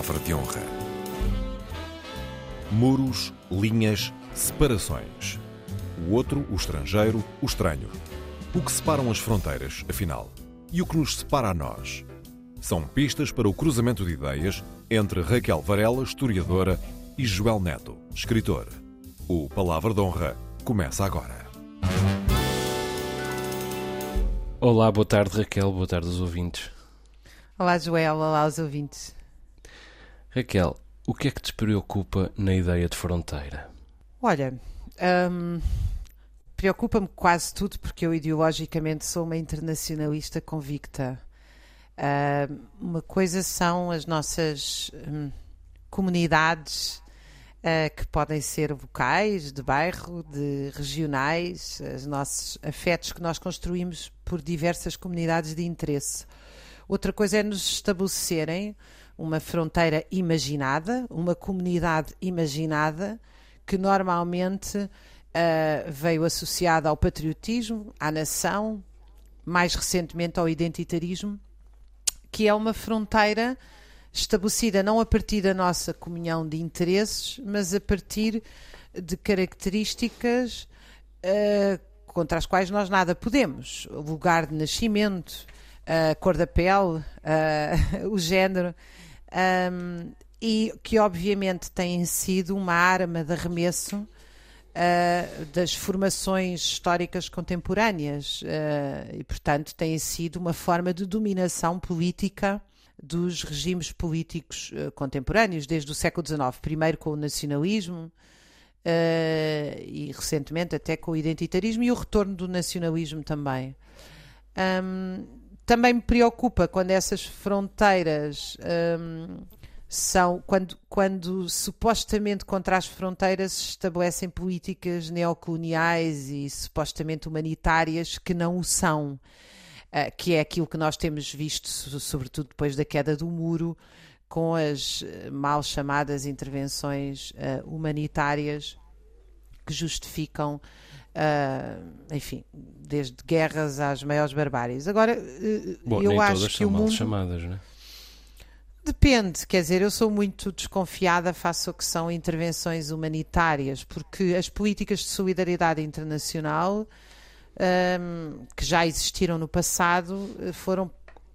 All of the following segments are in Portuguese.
palavra de honra. Muros, linhas, separações. O outro, o estrangeiro, o estranho. O que separam as fronteiras, afinal? E o que nos separa a nós? São pistas para o cruzamento de ideias entre Raquel Varela, historiadora, e Joel Neto, escritor. O Palavra de Honra começa agora. Olá, boa tarde Raquel, boa tarde aos ouvintes. Olá, Joel, olá aos ouvintes. Raquel, o que é que te preocupa na ideia de fronteira? Olha, hum, preocupa-me quase tudo porque eu ideologicamente sou uma internacionalista convicta. Hum, uma coisa são as nossas hum, comunidades uh, que podem ser vocais, de bairro, de regionais, os nossos afetos que nós construímos por diversas comunidades de interesse. Outra coisa é nos estabelecerem uma fronteira imaginada, uma comunidade imaginada, que normalmente uh, veio associada ao patriotismo, à nação, mais recentemente ao identitarismo, que é uma fronteira estabelecida não a partir da nossa comunhão de interesses, mas a partir de características uh, contra as quais nós nada podemos. O lugar de nascimento, a cor da pele, uh, o género, um, e que obviamente têm sido uma arma de arremesso uh, das formações históricas contemporâneas uh, e, portanto, têm sido uma forma de dominação política dos regimes políticos uh, contemporâneos, desde o século XIX, primeiro com o nacionalismo e recentemente até com o identitarismo e o retorno do nacionalismo também. Um, também me preocupa quando essas fronteiras um, são quando, quando supostamente contra as fronteiras se estabelecem políticas neocoloniais e supostamente humanitárias que não o são, uh, que é aquilo que nós temos visto, sobretudo depois da queda do muro, com as eh, mal chamadas intervenções uh, humanitárias que justificam Uh, enfim, desde guerras às maiores barbáries. Agora, uh, Bom, eu nem acho todas que são o mal mundo. chamadas, né? Depende, quer dizer, eu sou muito desconfiada face ao que são intervenções humanitárias, porque as políticas de solidariedade internacional um, que já existiram no passado foram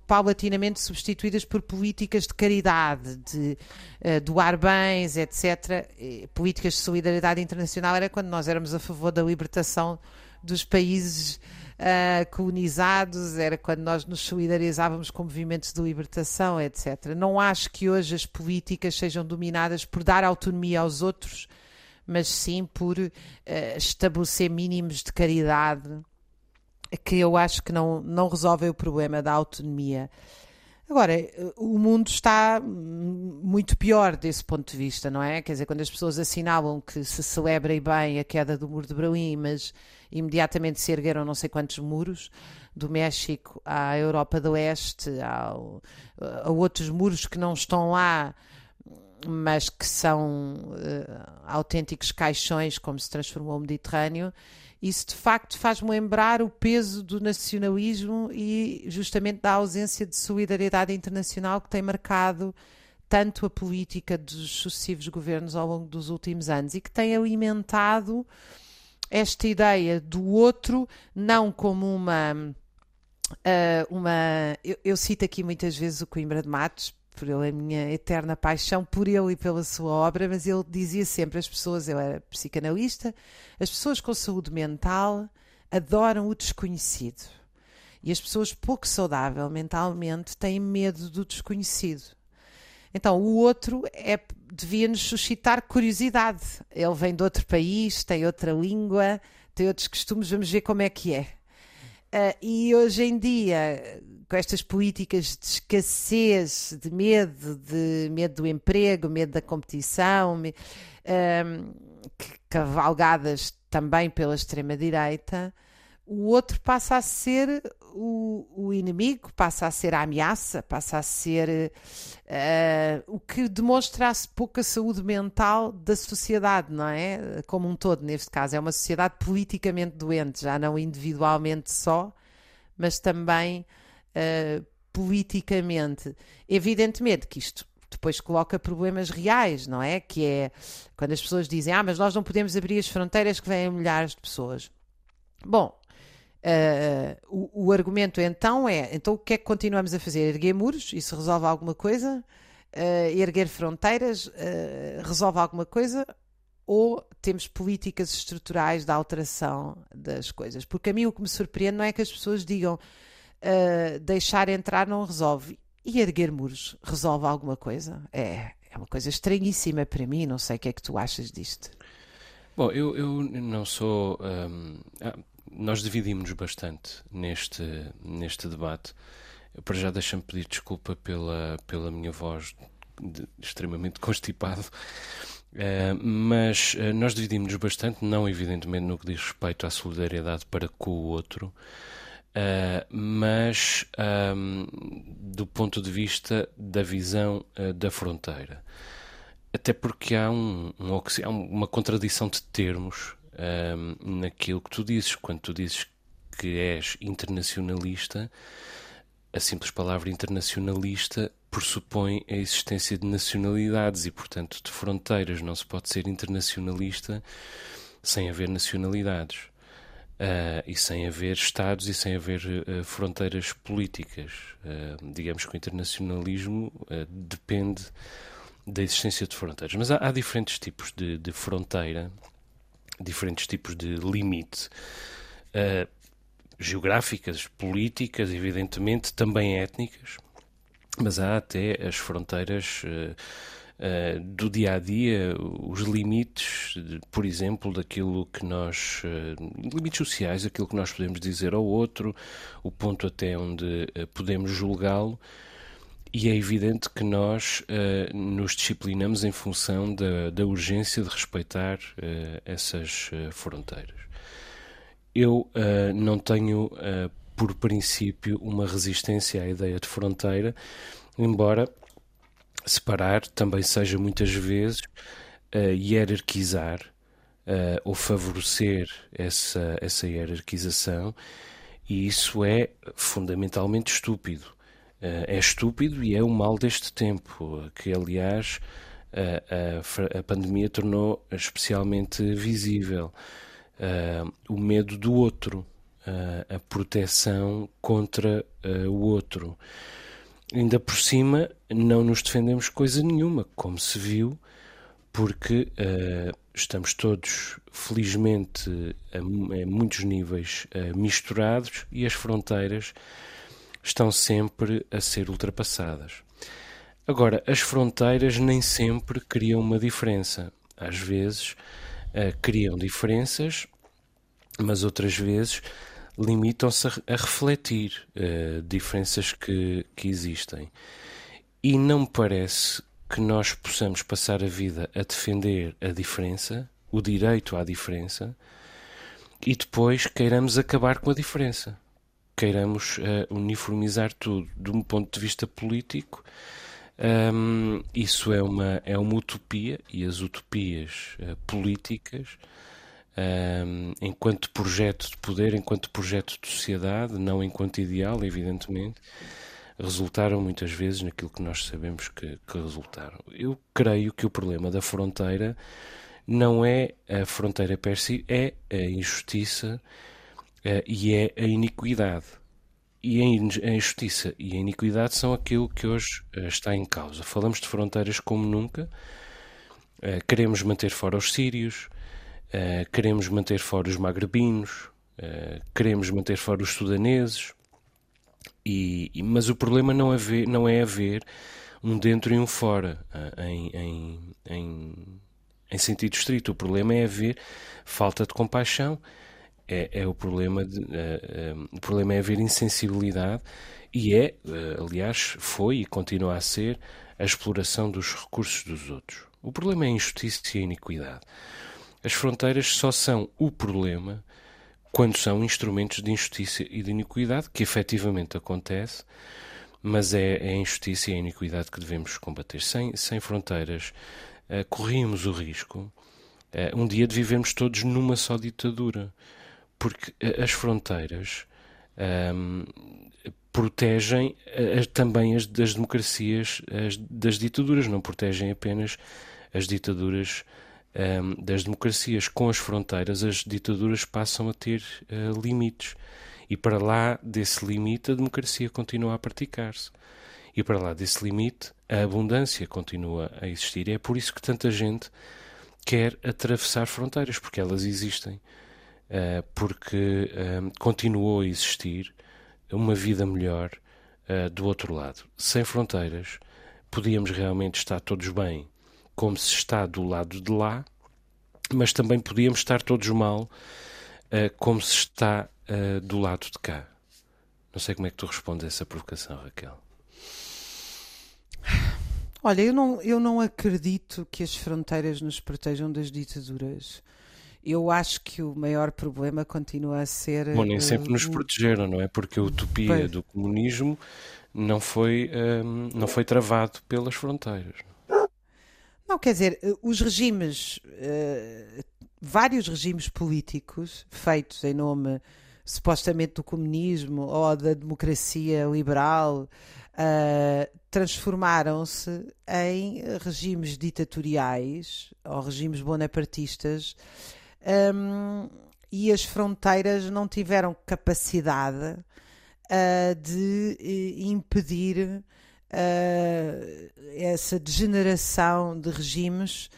paulatinamente substituídas por políticas de caridade, de uh, doar bens, etc. E políticas de solidariedade internacional era quando nós éramos a favor da libertação dos países uh, colonizados, era quando nós nos solidarizávamos com movimentos de libertação, etc. Não acho que hoje as políticas sejam dominadas por dar autonomia aos outros, mas sim por uh, estabelecer mínimos de caridade que eu acho que não, não resolvem o problema da autonomia. Agora, o mundo está muito pior desse ponto de vista, não é? Quer dizer, quando as pessoas assinalam que se celebra bem a queda do muro de Berlim, mas imediatamente se ergueram não sei quantos muros, do México à Europa do Oeste, ao, a outros muros que não estão lá, mas que são uh, autênticos caixões, como se transformou o Mediterrâneo, isso de facto faz-me lembrar o peso do nacionalismo e justamente da ausência de solidariedade internacional que tem marcado tanto a política dos sucessivos governos ao longo dos últimos anos e que tem alimentado esta ideia do outro não como uma. Uh, uma eu, eu, cito aqui muitas vezes o Coimbra de Matos, por ele a minha eterna paixão por ele e pela sua obra, mas ele dizia sempre as pessoas, eu era psicanalista, as pessoas com saúde mental adoram o desconhecido. E as pessoas pouco saudável mentalmente têm medo do desconhecido. Então, o outro é, devia nos suscitar curiosidade. Ele vem de outro país, tem outra língua, tem outros costumes, vamos ver como é que é. Uh, e hoje em dia, com estas políticas de escassez, de medo, de medo do emprego, medo da competição, um, cavalgadas também pela extrema-direita, o outro passa a ser o, o, inimigo, passa a ser a ameaça, passa a ser uh, o que demonstra pouca saúde mental da sociedade, não é? Como um todo, neste caso. É uma sociedade politicamente doente, já não individualmente só, mas também uh, politicamente. Evidentemente que isto depois coloca problemas reais, não é? Que é quando as pessoas dizem, ah, mas nós não podemos abrir as fronteiras que vêm milhares de pessoas. Bom, uh, o, o, argumento então é, então o que é que continuamos a fazer? Erguer muros? Isso resolve alguma coisa? Uh, erguer fronteiras? Uh, resolve alguma coisa? Ou temos políticas estruturais de alteração das coisas? Porque a mim o que me surpreende não é que as pessoas digam deixar entrar não resolve e erguer muros resolve alguma coisa? É, é uma coisa estranhíssima para mim, não sei o que é que tu achas disto. Bom, eu, eu não sou. Um, ah, nós dividimos bastante neste, neste debate. Para já deixa-me pedir desculpa pela, pela minha voz de, extremamente constipado. Uh, mas uh, nós dividimos bastante, não evidentemente no que diz respeito à solidariedade para com o outro, Uh, mas um, do ponto de vista da visão uh, da fronteira. Até porque há, um, um, há uma contradição de termos um, naquilo que tu dizes. Quando tu dizes que és internacionalista, a simples palavra internacionalista pressupõe a existência de nacionalidades e, portanto, de fronteiras. Não se pode ser internacionalista sem haver nacionalidades. Uh, e sem haver Estados e sem haver uh, fronteiras políticas. Uh, digamos que o internacionalismo depende da existência de fronteiras. Mas há, há diferentes tipos de, de, fronteira, diferentes tipos de limite. geográficas, políticas, evidentemente, também étnicas, mas há até as fronteiras uh, do dia a dia, os limites, por exemplo, daquilo que nós. Uh, limites sociais, aquilo que nós podemos dizer ao outro, o ponto até onde uh, podemos julgá-lo. E é evidente que nós nos disciplinamos em função da, da urgência de respeitar essas fronteiras. Eu não tenho por princípio, uma resistência à ideia de fronteira, embora separar também seja muitas vezes uh, hierarquizar uh, ou favorecer essa, essa hierarquização, e isso é fundamentalmente estúpido. Uh, é estúpido e é o mal deste tempo, que aliás a, a, a pandemia tornou especialmente visível. o medo do outro, a proteção contra o outro. Ainda por cima, não nos defendemos coisa nenhuma, como se viu, porque uh, estamos todos, felizmente, a, a muitos níveis uh, misturados e as fronteiras estão sempre a ser ultrapassadas. Agora, as fronteiras nem sempre criam uma diferença. Às vezes uh, criam diferenças, mas outras vezes limitam-se a, a, refletir uh, diferenças que, que existem. E não me parece que nós possamos passar a vida a defender a diferença, o direito à diferença, e depois queiramos acabar com a diferença. Queiramos uh, uniformizar tudo. De um ponto de vista político, um, isso é uma, é uma utopia, e as utopias uh, políticas um, enquanto projeto de poder, enquanto projeto de sociedade, não enquanto ideal, evidentemente, resultaram muitas vezes naquilo que nós sabemos que, que resultaram. Eu creio que o problema da fronteira não é a fronteira per si, é a injustiça uh, e é a iniquidade. E a injustiça e a iniquidade são aquilo que hoje uh, está em causa. Falamos de fronteiras como nunca. Uh, queremos manter fora os sírios, Uh, queremos manter fora os magrebinos, uh, queremos manter fora os sudaneses, e, e, mas o problema não, haver, não é haver um dentro e um fora uh, em, em, em, em, sentido estrito. O problema é haver falta de compaixão, é, é o, problema de, o problema é haver insensibilidade e é, aliás, foi e continua a ser a exploração dos recursos dos outros. O problema é a injustiça e a iniquidade. As fronteiras só são o problema quando são instrumentos de injustiça e de iniquidade, que efetivamente acontece, mas é, é a injustiça e a iniquidade que devemos combater. Sem, sem fronteiras, uh, corríamos o risco uh, um dia de vivermos todos numa só ditadura, porque uh, as fronteiras um, protegem também as das democracias as, das ditaduras, não protegem apenas as ditaduras um, das democracias. Com as fronteiras, as ditaduras passam a ter uh, limites. E para lá desse limite, a democracia continua a praticar-se. E para lá desse limite, a abundância continua a existir. E é por isso que tanta gente quer atravessar fronteiras, porque elas existem. Uh, porque uh, continuou a existir uma vida melhor uh, do outro lado. Sem fronteiras, podíamos realmente estar todos bem, como se está do lado de lá, mas também podíamos estar todos mal, como se está do lado de cá. Não sei como é que tu respondes a essa provocação, Raquel. Olha, eu não, eu não acredito que as fronteiras nos protejam das ditaduras. Eu acho que o maior problema continua a ser. Bom, nem sempre uh, nos protegeram, não é? Porque a utopia pois. do comunismo não foi, um, não foi travado pelas fronteiras. Não, quer dizer, eh, os regimes, uh, vários regimes políticos feitos em nome supostamente do comunismo ou da democracia liberal uh, transformaram-se em regimes ditatoriais ou regimes bonapartistas um, e as fronteiras não tiveram capacidade uh, de uh, impedir essa degeneração de regimes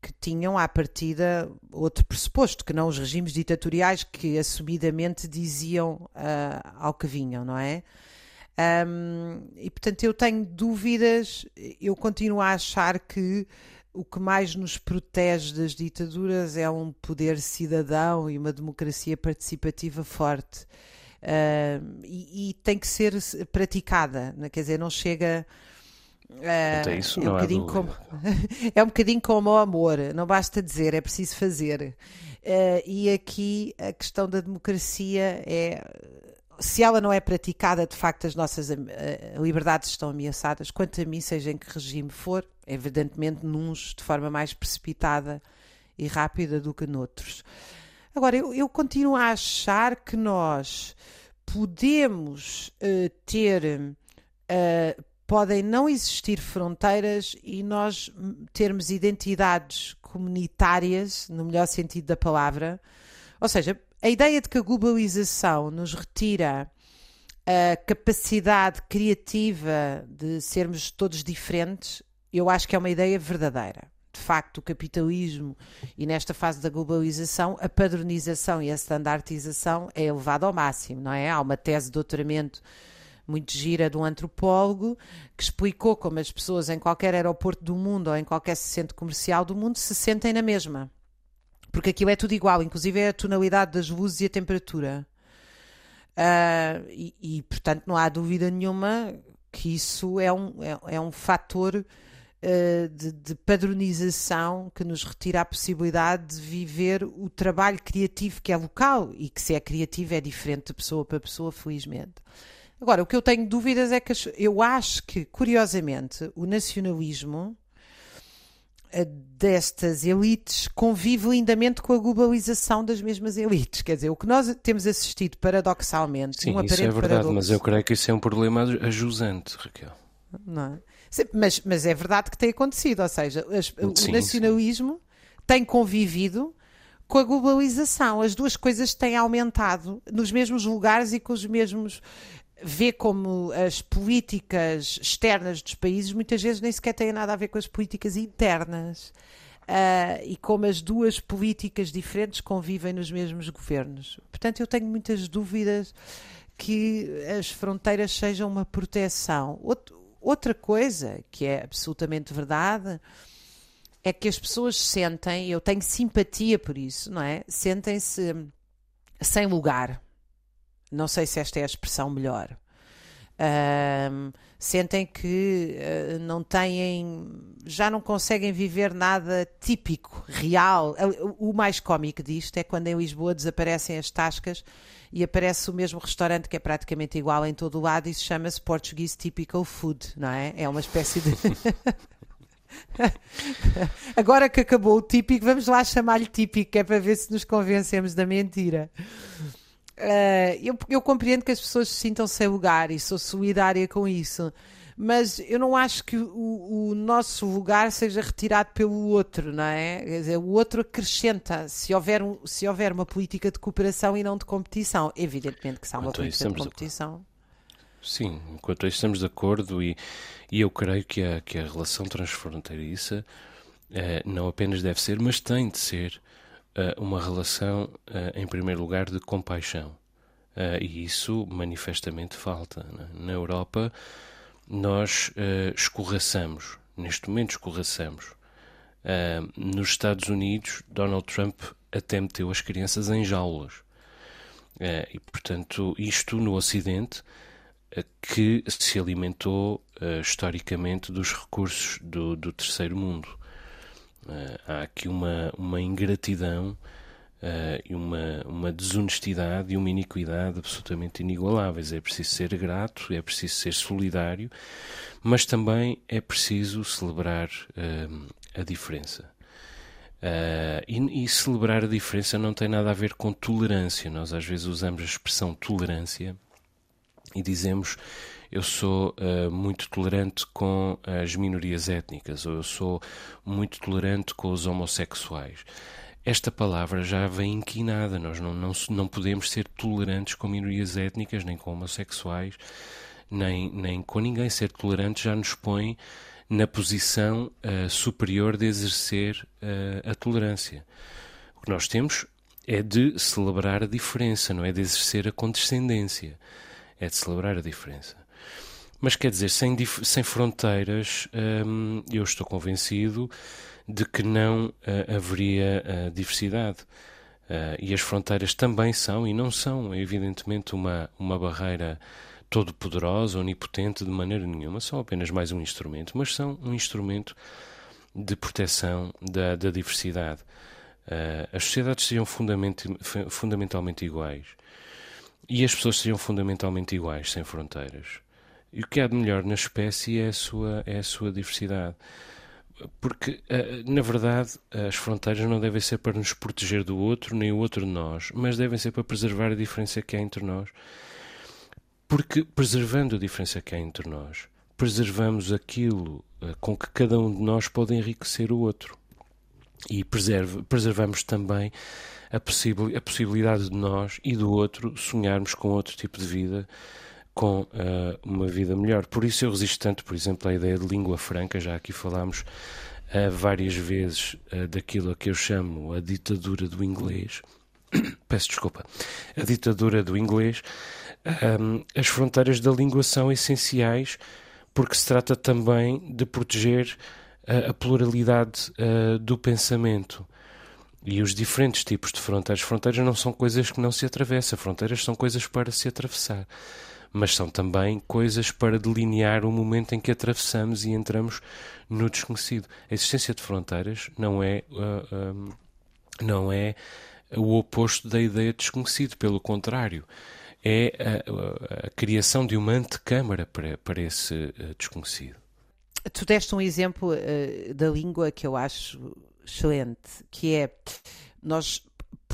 que tinham à partida outro pressuposto, que não os regimes ditatoriais que assumidamente diziam ao que vinham, não é? Um, e portanto eu tenho dúvidas, eu continuo a achar que o que mais nos protege das ditaduras é um poder cidadão e uma democracia participativa forte. Uh, e, e, tem que ser praticada, né? quer dizer, não chega. Uh, isso, é, um bocadinho como, é um bocadinho como o amor, não basta dizer, é preciso fazer. Uh, e aqui a questão da democracia é se ela não é praticada, de facto as nossas uh, liberdades estão ameaçadas. Quanto a mim, seja em que regime for, evidentemente nuns de forma mais precipitada e rápida do que noutros. Agora, eu, eu continuo a achar que nós podemos uh, ter. Uh, podem não existir fronteiras e nós termos identidades comunitárias, no melhor sentido da palavra. Ou seja, a ideia de que a globalização nos retira a capacidade criativa de sermos todos diferentes, eu acho que é uma ideia verdadeira. De facto, o capitalismo e nesta fase da globalização, a padronização e a standardização é elevada ao máximo, não é? Há uma tese de doutoramento muito gira de um antropólogo que explicou como as pessoas em qualquer aeroporto do mundo ou em qualquer centro comercial do mundo se sentem na mesma porque aquilo é tudo igual, inclusive é a tonalidade das luzes e a temperatura. Uh, e, e, portanto, não há dúvida nenhuma que isso é um, é, é um fator uh, de, de, padronização que nos retira a possibilidade de viver o trabalho criativo que é local e que, se é criativo, é diferente de pessoa para pessoa, felizmente. Agora, o que eu tenho dúvidas é que eu acho que, curiosamente, o nacionalismo destas elites convive lindamente com a globalização das mesmas elites. Quer dizer, o que nós temos assistido paradoxalmente, Sim, um isso é verdade, paradoxo, mas eu creio que isso é um problema ajusante, Raquel. Não é? Mas, mas é verdade que tem acontecido, ou seja, as, sim, o nacionalismo sim. tem convivido com a globalização. As duas coisas têm aumentado nos mesmos lugares e com os mesmos vê como as políticas externas dos países muitas vezes nem sequer têm nada a ver com as políticas internas. Uh, e como as duas políticas diferentes convivem nos mesmos governos. Portanto, eu tenho muitas dúvidas que as fronteiras sejam uma proteção. Outra coisa que é absolutamente verdade é que as pessoas sentem, eu tenho simpatia por isso, não é? Sentem-se sem lugar não sei se esta é a expressão melhor. Sentem que uh, não têm, já não conseguem viver nada típico, real. O mais cómico disto é quando em Lisboa desaparecem as tascas e aparece o mesmo restaurante que é praticamente igual em todo o lado e se chama-se Portuguese Typical Food, não é? É uma espécie de. Agora que acabou o típico, vamos lá chamar-lhe típico, é para ver se nos convencemos da mentira. Uh, eu, eu compreendo que as pessoas se sintam sem lugar e sou solidária com isso mas eu não acho que o, o, nosso lugar seja retirado pelo outro, não é? Quer dizer, o outro acrescenta. Se houver, um, se houver uma política de cooperação e não de competição, evidentemente que se há uma política de competição. Sim, enquanto isso estamos de acordo e, e eu creio que a, que a relação transfronteiriça eh, não apenas deve ser, mas tem de ser eh, uma relação, eh, em primeiro lugar, de compaixão. e isso manifestamente falta. É? Na Europa, nós uh, escorraçamos, neste momento escorraçamos. Uh, nos Estados Unidos, Donald Trump até meteu as crianças em jaulas. Uh, e, portanto, isto no Ocidente, uh, que se alimentou historicamente dos recursos do, do terceiro mundo. há aqui uma, uma ingratidão uh, e uma, uma desonestidade e uma iniquidade absolutamente inigualáveis. É preciso ser grato, é preciso ser solidário, mas também é preciso celebrar uh, a diferença. Uh, e, e, celebrar a diferença não tem nada a ver com tolerância. Nós às vezes usamos a expressão tolerância e dizemos eu sou uh, muito tolerante com as minorias étnicas ou eu sou muito tolerante com os homossexuais esta palavra já vem inquinada. Nós não, não, não podemos ser tolerantes com minorias étnicas, nem com homossexuais, nem, nem com ninguém. Ser tolerante já nos põe na posição uh, superior de exercer uh, a tolerância. O que nós temos é de celebrar a diferença, não é de exercer a condescendência. É de celebrar a diferença. Mas quer dizer, sem, sem fronteiras, hum, eu estou convencido de que não uh, haveria uh, diversidade. Uh, e as fronteiras também são, e não são, evidentemente, uma, uma barreira todo-poderosa, onipotente, de maneira nenhuma. São apenas mais um instrumento, mas são um instrumento de proteção da, da diversidade. as sociedades seriam fundamentalmente iguais. E as pessoas seriam fundamentalmente iguais, sem fronteiras. E o que há de melhor na espécie é a sua, é a sua diversidade porque, eh, na verdade, as fronteiras não devem ser para nos proteger do outro, nem o outro de nós, mas devem ser para preservar a diferença que há entre nós. Porque, preservando a diferença que há entre nós, preservamos aquilo eh, com que cada um de nós pode enriquecer o outro. E preserve, preservamos também a, a possibilidade de nós e do outro sonharmos com outro tipo de vida com uh, uma vida melhor. Por isso eu resisto tanto, por exemplo, à ideia de língua franca, já aqui falámos uh, várias vezes uh, daquilo a que eu chamo a ditadura do inglês. Peço desculpa. A ditadura do inglês. Um, as fronteiras da língua são essenciais porque se trata também de proteger a pluralidade do pensamento e os diferentes tipos de fronteiras. Fronteiras não são coisas que não se atravessam, fronteiras são coisas para se atravessar mas são também coisas para delinear o momento em que atravessamos e entramos no desconhecido. A existência de fronteiras não é, uh, ah, um, não é o oposto da ideia de desconhecido, pelo contrário, é a, a criação de uma antecâmara para, para esse uh, desconhecido. Tu deste um exemplo uh, da língua que eu acho excelente, que é nós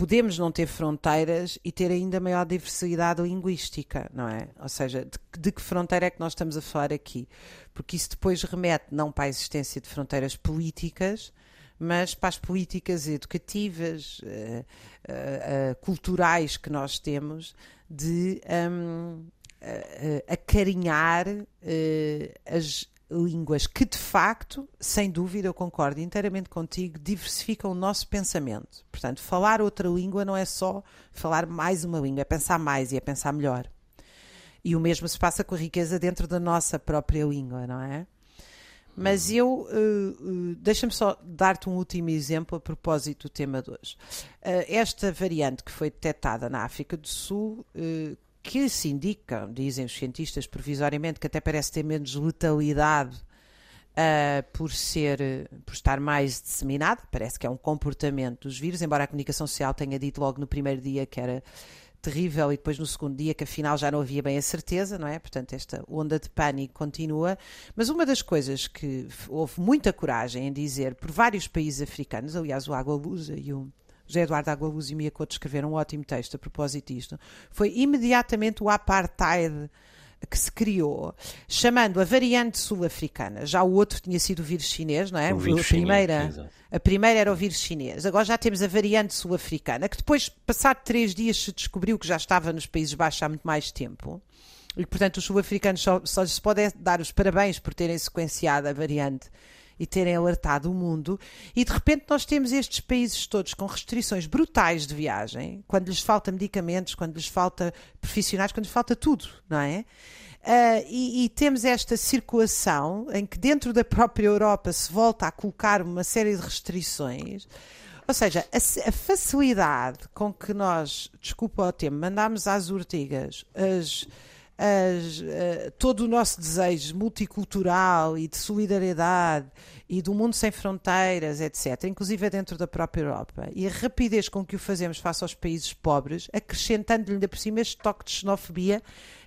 podemos não ter fronteiras e ter ainda maior diversidade linguística, não é? Ou seja, de, de, que fronteira é que nós estamos a falar aqui? Porque isso depois remete não para a existência de fronteiras políticas, mas para as políticas educativas, uh, uh, uh, culturais que nós temos de um, acarinhar as línguas que, de facto, sem dúvida, eu concordo inteiramente contigo, diversificam o nosso pensamento. Portanto, falar outra língua não é só falar mais uma língua, é pensar mais e é pensar melhor. E o mesmo se passa com a riqueza dentro da nossa própria língua, não é? Mas eu, uh, uh, deixa-me só dar-te um último exemplo a propósito do tema de hoje. Uh, esta variante que foi detectada na África do Sul, que se indica, dizem os cientistas provisoriamente, que até parece ter menos letalidade uh, por ser, por estar mais disseminado, parece que é um comportamento dos vírus, embora a comunicação social tenha dito logo no primeiro dia que era terrível e depois no segundo dia que afinal já não havia bem a certeza, não é? Portanto, esta onda de pânico continua. Mas uma das coisas que houve muita coragem em dizer por vários países africanos, aliás, o Água Lusa e o José Eduardo Agualuz e Mia Couto escreveram um ótimo texto a propósito disto, foi imediatamente o apartheid que se criou, chamando a variante sul-africana. Já o outro tinha sido o vírus chinês, não é? O vírus a primeira, chinês, a primeira era o vírus chinês. Agora já temos a variante sul-africana, que depois, passado três dias, se descobriu que já estava nos Países Baixos há muito mais tempo. E, portanto, os sul-africanos só, só lhes podem dar os parabéns por terem sequenciado a variante e terem alertado o mundo, e de repente nós temos estes países todos com restrições brutais de viagem, quando lhes falta medicamentos, quando lhes falta profissionais, quando lhes falta tudo, não é? Uh, e, e, temos esta circulação em que dentro da própria Europa se volta a colocar uma série de restrições. Ou seja, a, a facilidade com que nós, desculpa o tempo, mandamos às urtigas as as, uh, todo o nosso desejo multicultural e de solidariedade e do mundo sem fronteiras, etc., inclusive dentro da própria Europa, e a rapidez com que o fazemos face aos países pobres, acrescentando-lhe ainda por cima este toque de xenofobia,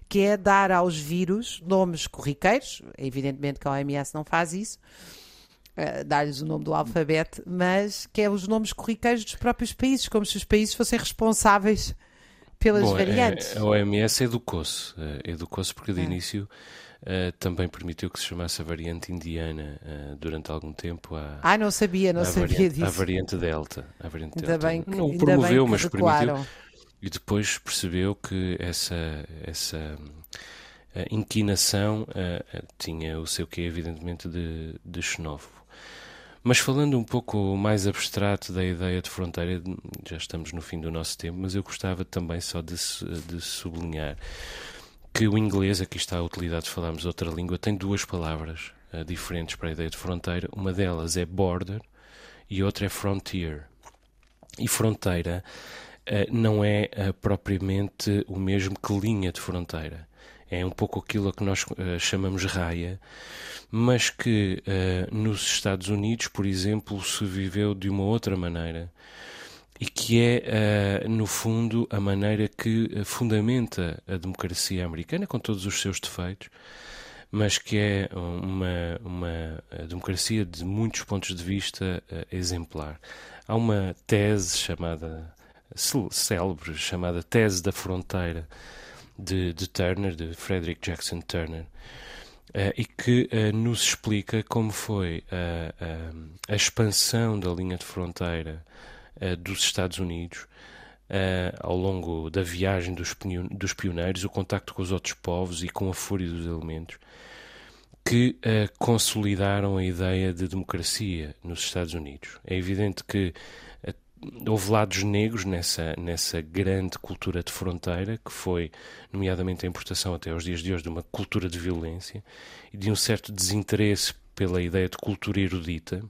que é dar aos vírus nomes corriqueiros, evidentemente que a OMS não faz isso, uh, dar-lhes o nome do alfabeto, mas que é os nomes corriqueiros dos próprios países, como se os países fossem responsáveis pelas Bom, é, variantes. A, a OMS educou-se, eh, educou-se porque de é. início uh, também permitiu que se chamasse a variante indiana uh, durante algum tempo. A, ah, não sabia, não sabia variante, disso. A variante Delta. A variante ainda Delta. Bem que, não ainda promoveu, mas permitiu. E depois percebeu que essa, essa inquinação uh, tinha o seu quê, evidentemente, de, de xenófobo. Mas falando um pouco mais abstrato da ideia de fronteira, já estamos no fim do nosso tempo, mas eu gostava também só de, de sublinhar que o inglês, aqui está a utilidade de falarmos outra língua, tem duas palavras uh, diferentes para a ideia de fronteira. Uma delas é border e outra é frontier. E fronteira uh, não é uh, propriamente o mesmo que linha de fronteira. É um pouco aquilo a que nós chamamos raia mas que uh, nos Estados Unidos, por exemplo, se viveu de uma outra maneira e que é, uh, no fundo, a maneira que fundamenta a democracia americana, com todos os seus defeitos, mas que é uma, uma democracia de muitos pontos de vista uh, exemplar. Há uma tese chamada, célebre, chamada Tese da Fronteira, de, de Turner, de Frederick Jackson Turner, Uh, e que uh, nos explica como foi uh, a expansão da linha de fronteira dos Estados Unidos ao longo da viagem dos, dos, pioneiros, o contacto com os outros povos e com a fúria dos elementos, que consolidaram a ideia de democracia nos Estados Unidos. É evidente que houve lados negros nessa, nessa grande cultura de fronteira, que foi, nomeadamente, a importação até aos dias de hoje de uma cultura de violência e de um certo desinteresse pela ideia de cultura erudita.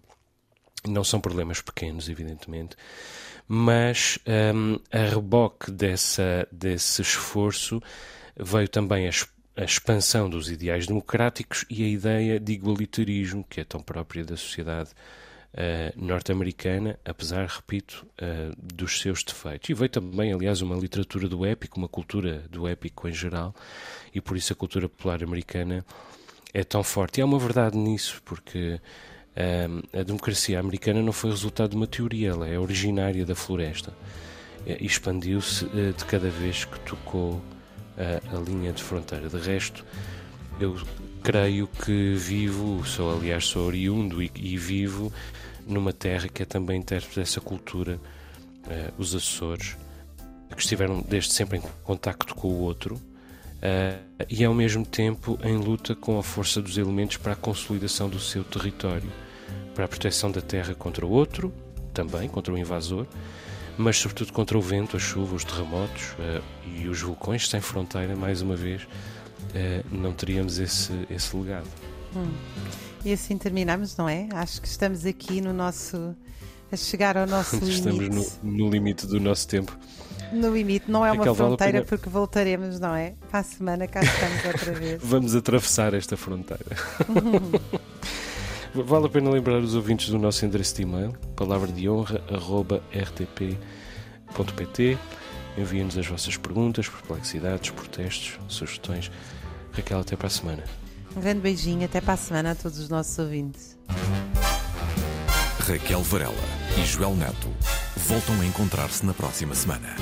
Não são problemas pequenos, evidentemente, mas um, a reboque dessa, desse esforço veio também a, a expansão dos ideais democráticos e a ideia de igualitarismo, que é tão própria da sociedade uh, norte-americana, apesar, repito, uh, dos seus defeitos. E veio também, aliás, uma literatura do épico, uma cultura do épico em geral, e por isso a cultura popular americana é tão forte. E há uma verdade nisso, porque uh, a democracia americana não foi resultado de uma teoria, ela é originária da floresta expandiu-se de cada vez que tocou a linha de fronteira. De resto, eu creio que vivo, sou aliás sou oriundo e, e vivo numa terra que é também intérprete dessa cultura, uh, os Açores, que estiveram desde sempre em contacto com o outro uh, e ao mesmo tempo em luta com a força dos elementos para a consolidação do seu território, para a proteção da terra contra o outro, também contra o invasor, mas sobretudo contra o vento, a chuva, os terremotos uh, e os vulcões sem fronteira, mais uma vez, não teríamos esse, esse legado. Hum. E assim terminamos, não é? Acho que estamos aqui no nosso. a chegar ao nosso limite. Estamos no, no limite do nosso tempo. No limite, não é uma fronteira vale porque voltaremos, não é? Para a semana cá estamos outra vez. Vamos atravessar esta fronteira. vale a pena lembrar os ouvintes do nosso endereço de e-mail, palavra de honra, arroba rtp.pt. Enviem-nos as vossas perguntas, perplexidades, protestos, sugestões. Raquel, até para a semana. Um grande beijinho, até para a semana a todos os nossos ouvintes. Raquel Varela e Joel Neto voltam a encontrar-se na próxima semana.